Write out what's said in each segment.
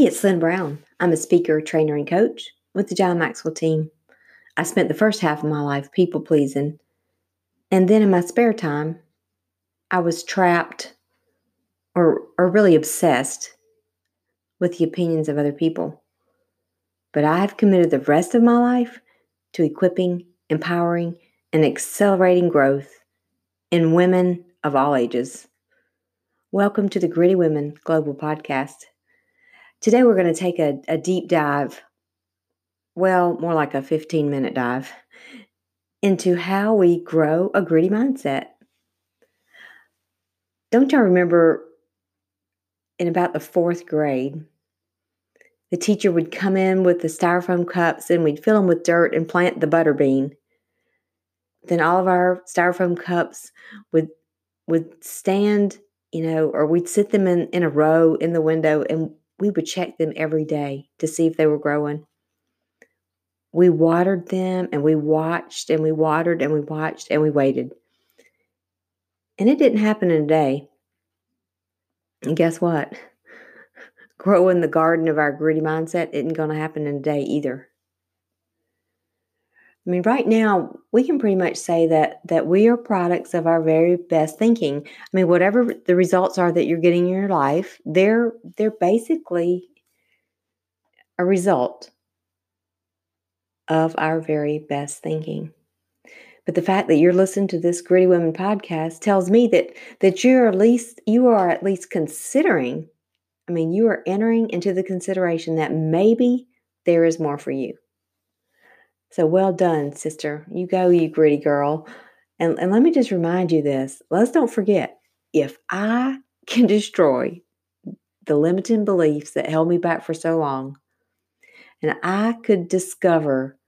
Hey, it's Lynn Brown. I'm a speaker, trainer, and coach with the John Maxwell team. I spent the first half of my life people pleasing, and then in my spare time, I was trapped or, or really obsessed with the opinions of other people. But I have committed the rest of my life to equipping, empowering, and accelerating growth in women of all ages. Welcome to the Gritty Women Global Podcast. Today, we're going to take a, a deep dive, well, more like a 15 minute dive, into how we grow a gritty mindset. Don't y'all remember in about the fourth grade, the teacher would come in with the styrofoam cups and we'd fill them with dirt and plant the butter bean. Then all of our styrofoam cups would would stand, you know, or we'd sit them in, in a row in the window and we would check them every day to see if they were growing. We watered them and we watched and we watered and we watched and we waited. And it didn't happen in a day. And guess what? Growing the garden of our gritty mindset isn't going to happen in a day either. I mean, right now we can pretty much say that that we are products of our very best thinking. I mean, whatever the results are that you're getting in your life, they're they're basically a result of our very best thinking. But the fact that you're listening to this Gritty Women podcast tells me that that you're at least you are at least considering. I mean, you are entering into the consideration that maybe there is more for you. So well done, sister. You go, you gritty girl. And, and let me just remind you this let's don't forget if I can destroy the limiting beliefs that held me back for so long, and I could discover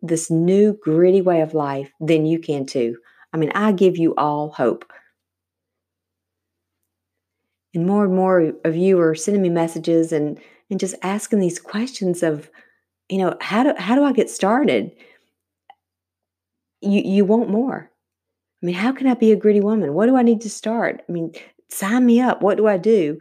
this new gritty way of life, then you can too. I mean, I give you all hope. And more and more of you are sending me messages and, and just asking these questions of, you know, how do how do I get started? You you want more. I mean, how can I be a gritty woman? What do I need to start? I mean, sign me up. What do I do?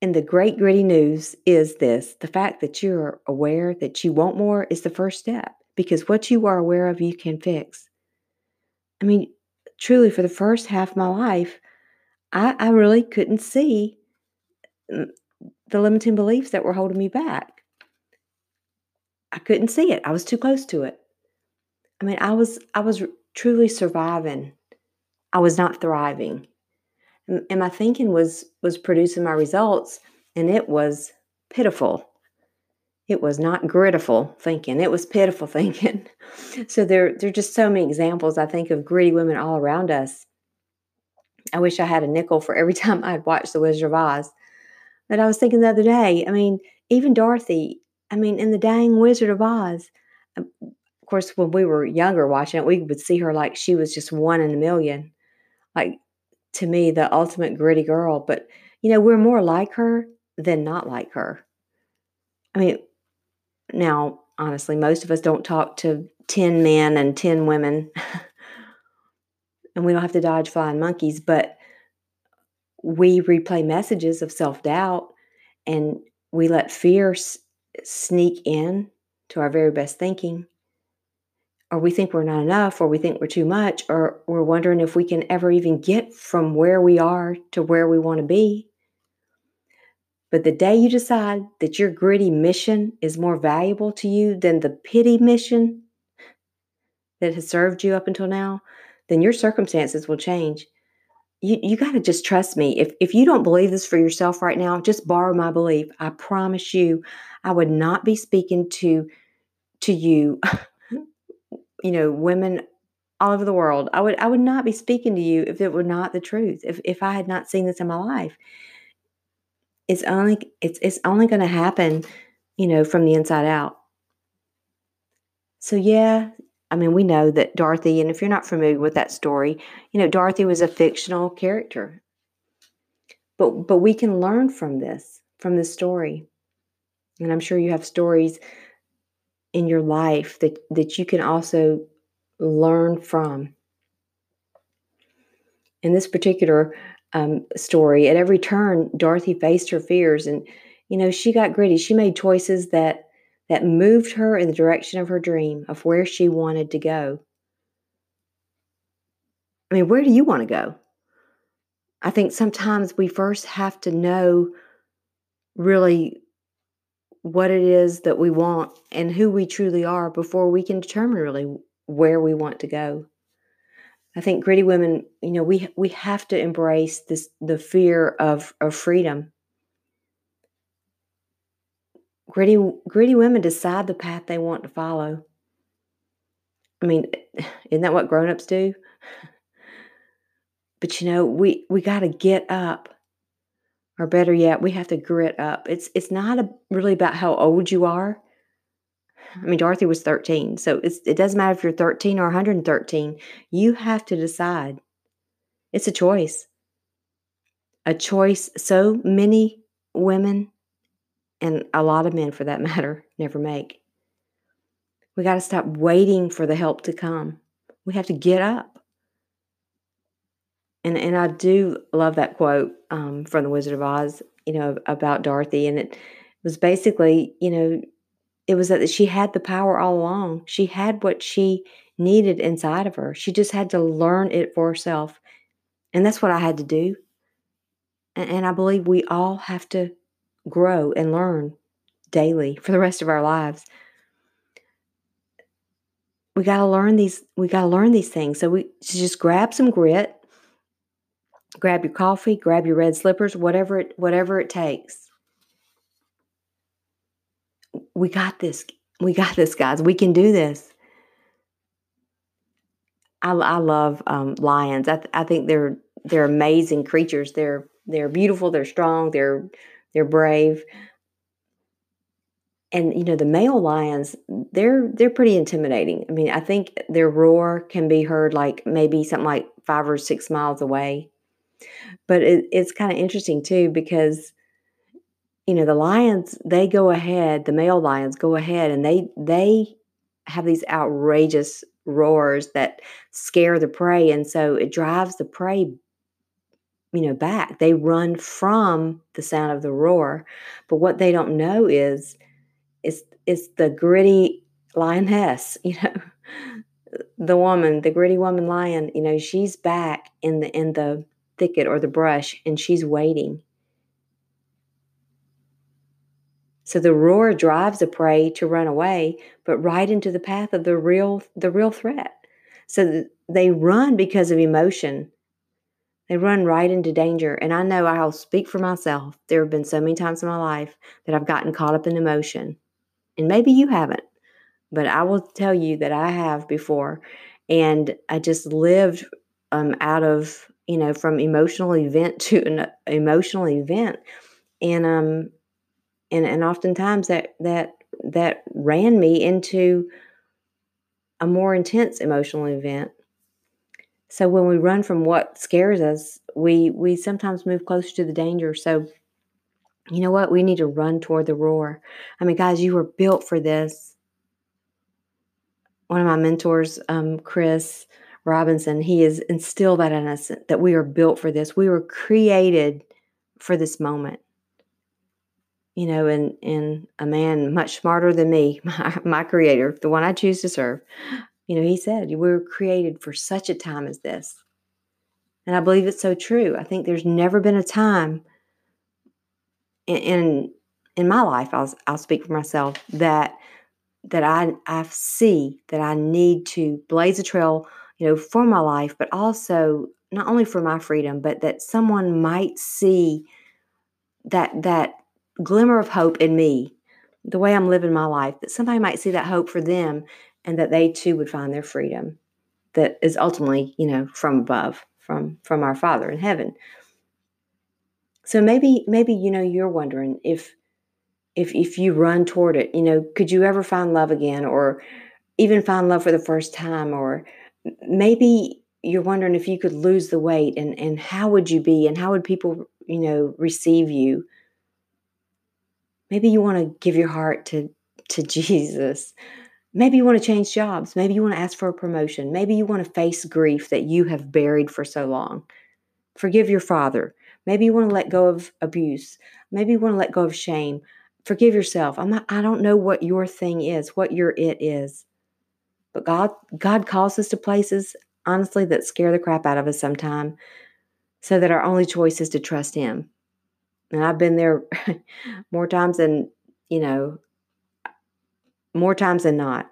And the great gritty news is this the fact that you're aware that you want more is the first step because what you are aware of, you can fix. I mean, truly, for the first half of my life, I, I really couldn't see mm, the limiting beliefs that were holding me back. I couldn't see it. I was too close to it. I mean, I was I was truly surviving. I was not thriving. And, and my thinking was was producing my results and it was pitiful. It was not gritiful thinking. It was pitiful thinking. so there there are just so many examples I think of gritty women all around us. I wish I had a nickel for every time I'd watched The Wizard of Oz. But I was thinking the other day, I mean, even Dorothy, I mean, in the dang Wizard of Oz, um, of course, when we were younger watching it, we would see her like she was just one in a million. Like to me, the ultimate gritty girl. But, you know, we're more like her than not like her. I mean, now, honestly, most of us don't talk to 10 men and 10 women, and we don't have to dodge flying monkeys, but we replay messages of self doubt and we let fear sneak in to our very best thinking, or we think we're not enough, or we think we're too much, or we're wondering if we can ever even get from where we are to where we want to be. But the day you decide that your gritty mission is more valuable to you than the pity mission that has served you up until now, then your circumstances will change. You, you got to just trust me. If, if you don't believe this for yourself right now, just borrow my belief. I promise you, I would not be speaking to to you, you know, women all over the world. I would I would not be speaking to you if it were not the truth. If if I had not seen this in my life. It's only it's it's only going to happen, you know, from the inside out. So yeah, I mean, we know that Dorothy, and if you're not familiar with that story, you know, Dorothy was a fictional character. But but we can learn from this, from this story. And I'm sure you have stories in your life that, that you can also learn from. In this particular um, story, at every turn, Dorothy faced her fears. And, you know, she got gritty. She made choices that that moved her in the direction of her dream of where she wanted to go. I mean, where do you want to go? I think sometimes we first have to know really what it is that we want and who we truly are before we can determine really where we want to go. I think gritty women, you know, we we have to embrace this the fear of of freedom. Gritty gritty women decide the path they want to follow. I mean, isn't that what grown-ups do? But you know, we we got to get up. Or better yet, we have to grit up. It's it's not a, really about how old you are. I mean, Dorothy was 13, so it doesn't matter if you're 13 or 113. You have to decide. It's a choice. A choice so many women and a lot of men for that matter never make. We got to stop waiting for the help to come. We have to get up and and I do love that quote um, from the Wizard of Oz, you know, about Dorothy, and it was basically, you know, it was that she had the power all along. She had what she needed inside of her. She just had to learn it for herself, and that's what I had to do. And, and I believe we all have to grow and learn daily for the rest of our lives. We got to learn these. We got to learn these things. So we just grab some grit grab your coffee, grab your red slippers, whatever it whatever it takes. We got this. We got this, guys. We can do this. I, I love um, lions. I, th- I think they're they're amazing creatures. They're they're beautiful. They're strong. They're they're brave. And you know the male lions, they're they're pretty intimidating. I mean, I think their roar can be heard like maybe something like five or six miles away. But it, it's kind of interesting too because you know the lions they go ahead, the male lions go ahead and they they have these outrageous roars that scare the prey. And so it drives the prey you know back. They run from the sound of the roar. But what they don't know is it's it's the gritty lioness you know the woman the gritty woman lion you know she's back in the in the thicket or the brush and she's waiting. So the roar drives the prey to run away, but right into the path of the real the real threat. So they run because of emotion. They run right into danger. And I know I'll speak for myself. There have been so many times in my life that I've gotten caught up in emotion. And maybe you haven't, but I will tell you that I have before. And I just lived um, out of you know, from emotional event to an emotional event. And um and and oftentimes that that that ran me into a more intense emotional event. So when we run from what scares us, we we sometimes move closer to the danger. So you know what? We need to run toward the roar. I mean, guys, you were built for this. One of my mentors, um, Chris, Robinson, he has instilled that in us that we are built for this. We were created for this moment. You know, and and a man much smarter than me, my, my creator, the one I choose to serve, you know, he said, We were created for such a time as this. And I believe it's so true. I think there's never been a time in in, in my life, I'll I'll speak for myself, that that I I see that I need to blaze a trail you know, for my life, but also not only for my freedom, but that someone might see that that glimmer of hope in me, the way I'm living my life, that somebody might see that hope for them and that they too would find their freedom that is ultimately, you know, from above, from from our Father in heaven. So maybe maybe you know you're wondering if if if you run toward it, you know, could you ever find love again or even find love for the first time or maybe you're wondering if you could lose the weight and and how would you be and how would people you know receive you maybe you want to give your heart to to jesus maybe you want to change jobs maybe you want to ask for a promotion maybe you want to face grief that you have buried for so long forgive your father Maybe you want to let go of abuse. Maybe you want to let go of shame. Forgive yourself. I'm not, I don't know what your thing is, what your it is. But God God calls us to places honestly that scare the crap out of us sometimes so that our only choice is to trust him. And I've been there more times than, you know, more times than not.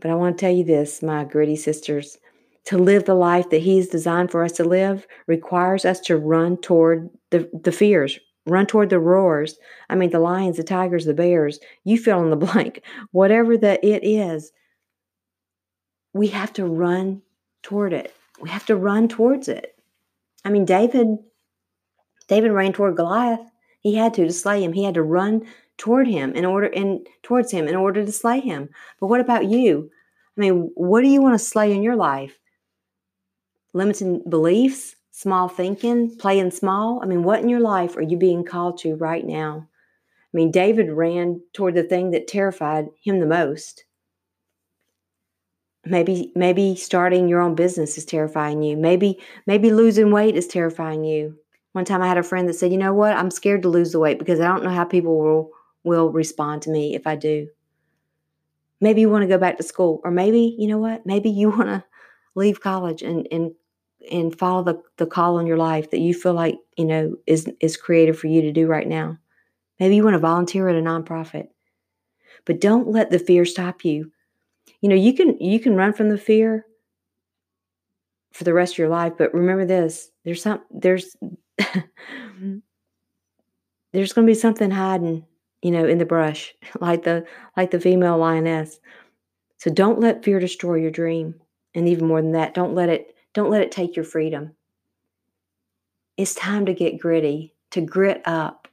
But I want to tell you this, my gritty sisters. To live the life that He's designed for us to live requires us to run toward the, the fears, run toward the roars. I mean, the lions, the tigers, the bears, you fill in the blank. Whatever that it is, we have to run toward it. We have to run towards it. I mean, David, David ran toward Goliath. He had to to slay him. He had to run toward him in order and towards him in order to slay him. But what about you? I mean, what do you want to slay in your life? Limiting beliefs, small thinking, playing small? I mean, what in your life are you being called to right now? I mean, David ran toward the thing that terrified him the most. Maybe maybe starting your own business is terrifying you. Maybe maybe losing weight is terrifying you. One time I had a friend that said, "You know what? I'm scared to lose the weight because I don't know how people will will respond to me if I do. Maybe you want to go back to school, or maybe, you know what? Maybe you want to leave college and, and and follow the, the call on your life that you feel like, you know, is is creative for you to do right now. Maybe you want to volunteer at a nonprofit. But don't let the fear stop you. You know, you can you can run from the fear for the rest of your life, but remember this, there's some there's mm-hmm. there's going to be something hiding you know, in the brush, like the like the female lioness. So don't let fear destroy your dream. And even more than that, don't let it don't let it take your freedom. It's time to get gritty, to grit up.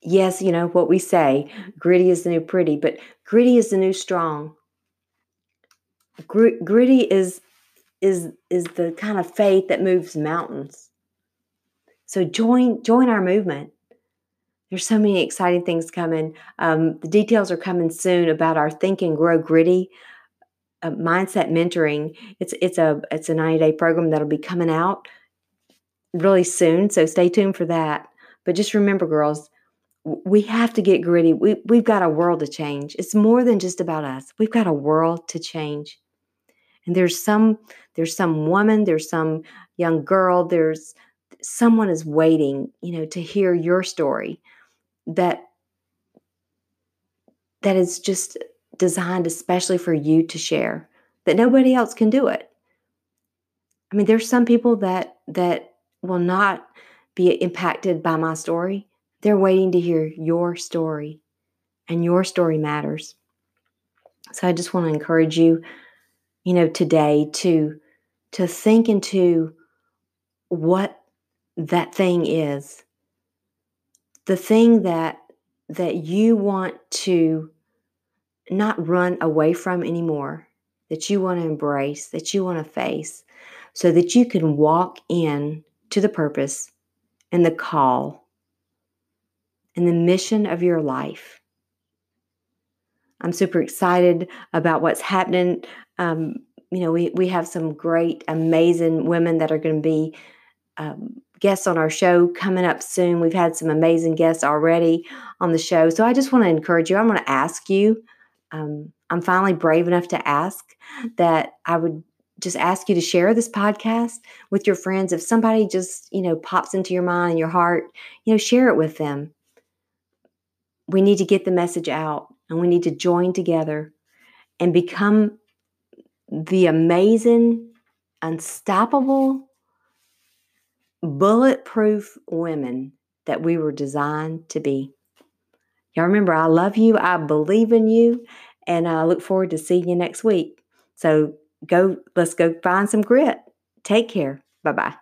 Yes, you know what we say, gritty is the new pretty, but gritty is the new strong. Gr- gritty is is is the kind of faith that moves mountains. So join join our movement there's so many exciting things coming. Um, the details are coming soon about our Think and Grow Gritty uh, mindset mentoring. It's it's a it's a 90 day program that'll be coming out really soon. So stay tuned for that. But just remember, girls, we have to get gritty. We we've got a world to change. It's more than just about us. We've got a world to change. And there's some there's some woman, there's some young girl, there's someone is waiting, you know, to hear your story that that is just designed especially for you to share that nobody else can do it. I mean there's some people that that will not be impacted by my story. They're waiting to hear your story and your story matters. So i just want to encourage you you know today to to think into what that thing is. The thing that that you want to not run away from anymore that you want to embrace that you want to face so that you can walk in to the purpose and the call and the mission of your life i'm super excited about what's happening um, you know we, we have some great amazing women that are going to be um, guests on our show coming up soon. We've had some amazing guests already on the show. So I just want to encourage you. I'm going to ask you. Um, I'm finally brave enough to ask that I would just ask you to share this podcast with your friends. If somebody just, you know, pops into your mind and your heart, you know, share it with them. We need to get the message out and we need to join together and become the amazing, unstoppable, bulletproof women that we were designed to be. Remember, I love you, I believe in you, and I look forward to seeing you next week. So go, let's go find some grit. Take care. Bye bye.